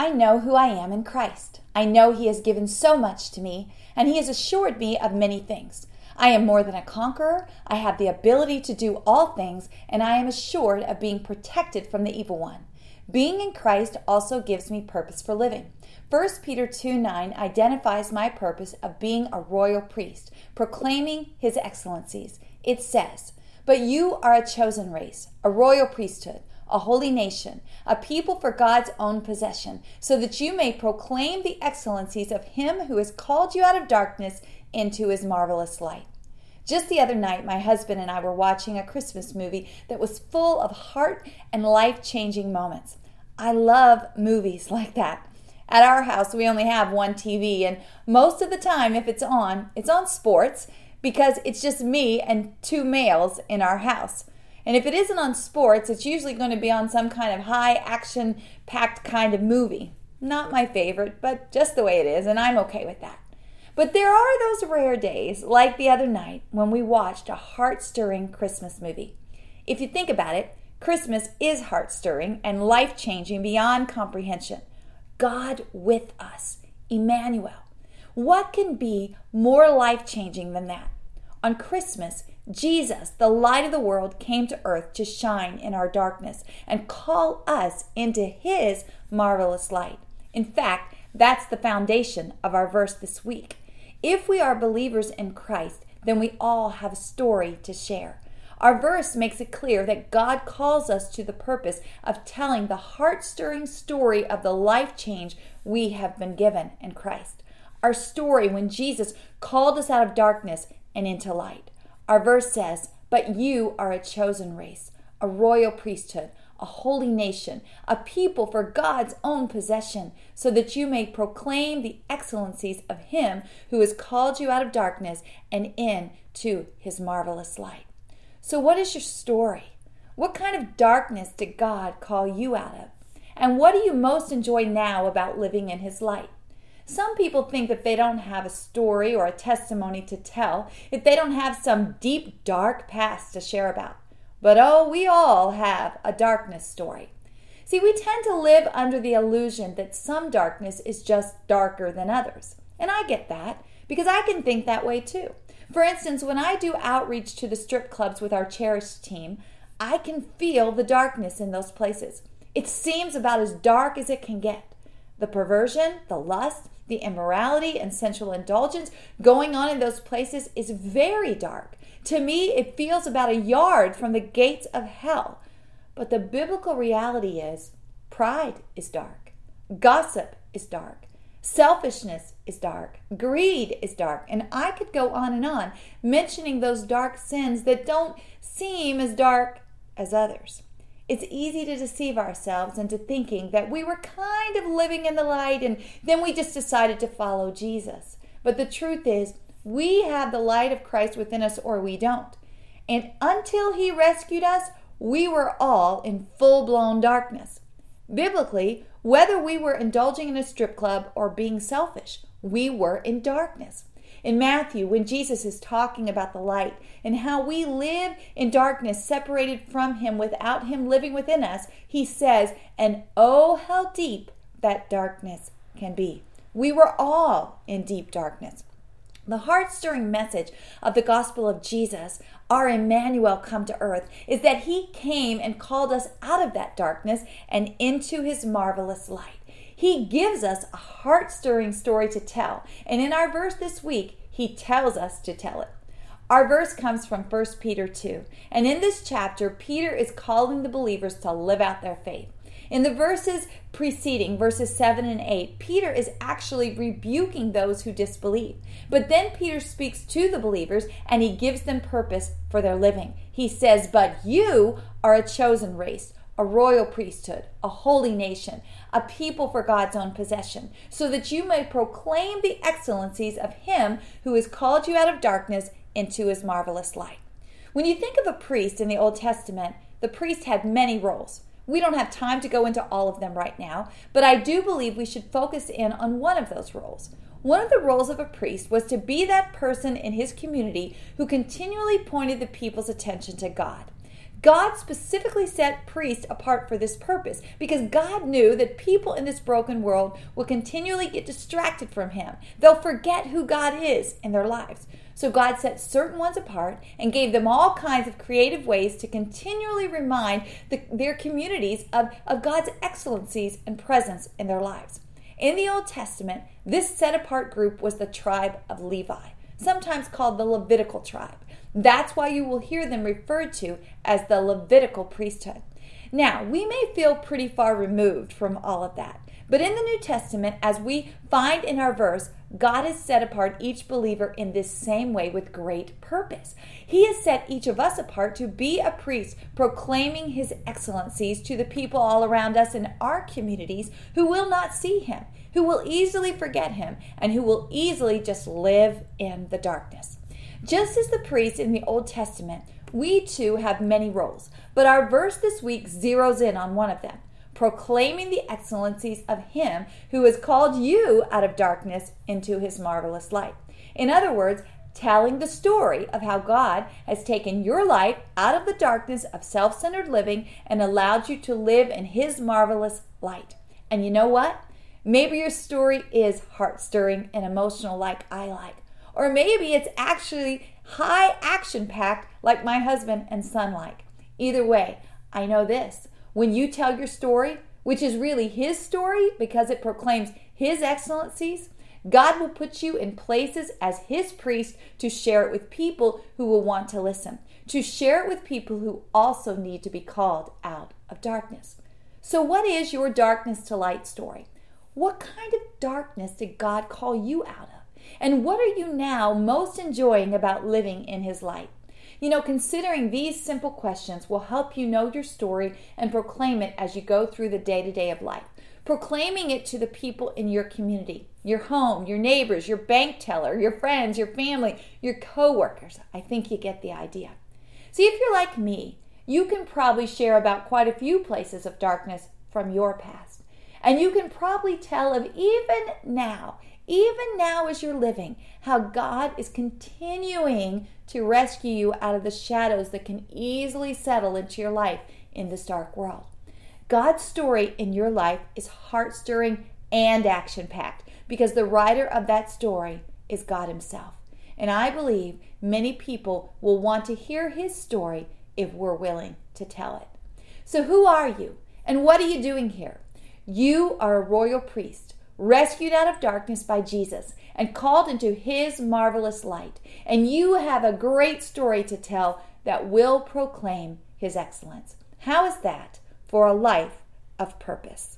I know who I am in Christ. I know He has given so much to me, and He has assured me of many things. I am more than a conqueror. I have the ability to do all things, and I am assured of being protected from the evil one. Being in Christ also gives me purpose for living. 1 Peter 2 9 identifies my purpose of being a royal priest, proclaiming his excellencies. It says, But you are a chosen race, a royal priesthood a holy nation, a people for God's own possession, so that you may proclaim the excellencies of Him who has called you out of darkness into His marvelous light. Just the other night, my husband and I were watching a Christmas movie that was full of heart and life changing moments. I love movies like that. At our house, we only have one TV, and most of the time, if it's on, it's on sports because it's just me and two males in our house. And if it isn't on sports, it's usually going to be on some kind of high action packed kind of movie. Not my favorite, but just the way it is, and I'm okay with that. But there are those rare days, like the other night, when we watched a heart stirring Christmas movie. If you think about it, Christmas is heart stirring and life changing beyond comprehension. God with us, Emmanuel. What can be more life changing than that? On Christmas, Jesus, the light of the world, came to earth to shine in our darkness and call us into his marvelous light. In fact, that's the foundation of our verse this week. If we are believers in Christ, then we all have a story to share. Our verse makes it clear that God calls us to the purpose of telling the heart stirring story of the life change we have been given in Christ. Our story when Jesus called us out of darkness and into light. Our verse says, But you are a chosen race, a royal priesthood, a holy nation, a people for God's own possession, so that you may proclaim the excellencies of Him who has called you out of darkness and into His marvelous light. So, what is your story? What kind of darkness did God call you out of? And what do you most enjoy now about living in His light? Some people think that they don't have a story or a testimony to tell if they don't have some deep, dark past to share about. But oh, we all have a darkness story. See, we tend to live under the illusion that some darkness is just darker than others. And I get that because I can think that way too. For instance, when I do outreach to the strip clubs with our cherished team, I can feel the darkness in those places. It seems about as dark as it can get. The perversion, the lust, the immorality and sensual indulgence going on in those places is very dark. To me, it feels about a yard from the gates of hell. But the biblical reality is pride is dark, gossip is dark, selfishness is dark, greed is dark, and I could go on and on mentioning those dark sins that don't seem as dark as others. It's easy to deceive ourselves into thinking that we were kind of living in the light and then we just decided to follow Jesus. But the truth is, we have the light of Christ within us or we don't. And until He rescued us, we were all in full blown darkness. Biblically, whether we were indulging in a strip club or being selfish, we were in darkness. In Matthew, when Jesus is talking about the light and how we live in darkness separated from Him without Him living within us, He says, And oh, how deep that darkness can be. We were all in deep darkness. The heart stirring message of the gospel of Jesus, our Emmanuel come to earth, is that he came and called us out of that darkness and into his marvelous light. He gives us a heart stirring story to tell. And in our verse this week, he tells us to tell it. Our verse comes from 1 Peter 2. And in this chapter, Peter is calling the believers to live out their faith. In the verses preceding, verses 7 and 8, Peter is actually rebuking those who disbelieve. But then Peter speaks to the believers and he gives them purpose for their living. He says, But you are a chosen race a royal priesthood, a holy nation, a people for God's own possession, so that you may proclaim the excellencies of Him who has called you out of darkness into His marvelous light. When you think of a priest in the Old Testament, the priest had many roles. We don't have time to go into all of them right now, but I do believe we should focus in on one of those roles. One of the roles of a priest was to be that person in his community who continually pointed the people's attention to God. God specifically set priests apart for this purpose because God knew that people in this broken world will continually get distracted from Him. They'll forget who God is in their lives. So God set certain ones apart and gave them all kinds of creative ways to continually remind the, their communities of, of God's excellencies and presence in their lives. In the Old Testament, this set apart group was the tribe of Levi, sometimes called the Levitical tribe. That's why you will hear them referred to as the Levitical priesthood. Now, we may feel pretty far removed from all of that, but in the New Testament, as we find in our verse, God has set apart each believer in this same way with great purpose. He has set each of us apart to be a priest, proclaiming his excellencies to the people all around us in our communities who will not see him, who will easily forget him, and who will easily just live in the darkness. Just as the priests in the Old Testament, we too have many roles, but our verse this week zeroes in on one of them proclaiming the excellencies of Him who has called you out of darkness into His marvelous light. In other words, telling the story of how God has taken your life out of the darkness of self centered living and allowed you to live in His marvelous light. And you know what? Maybe your story is heart stirring and emotional, like I like. Or maybe it's actually high action packed, like my husband and son like. Either way, I know this. When you tell your story, which is really his story because it proclaims his excellencies, God will put you in places as his priest to share it with people who will want to listen, to share it with people who also need to be called out of darkness. So, what is your darkness to light story? What kind of darkness did God call you out of? And what are you now most enjoying about living in His light? You know, considering these simple questions will help you know your story and proclaim it as you go through the day to day of life. Proclaiming it to the people in your community, your home, your neighbors, your bank teller, your friends, your family, your coworkers. I think you get the idea. See, if you're like me, you can probably share about quite a few places of darkness from your past. And you can probably tell of even now even now as you're living, how God is continuing to rescue you out of the shadows that can easily settle into your life in this dark world. God's story in your life is heart stirring and action packed because the writer of that story is God Himself. And I believe many people will want to hear His story if we're willing to tell it. So, who are you? And what are you doing here? You are a royal priest rescued out of darkness by Jesus and called into his marvelous light. And you have a great story to tell that will proclaim his excellence. How is that for a life of purpose?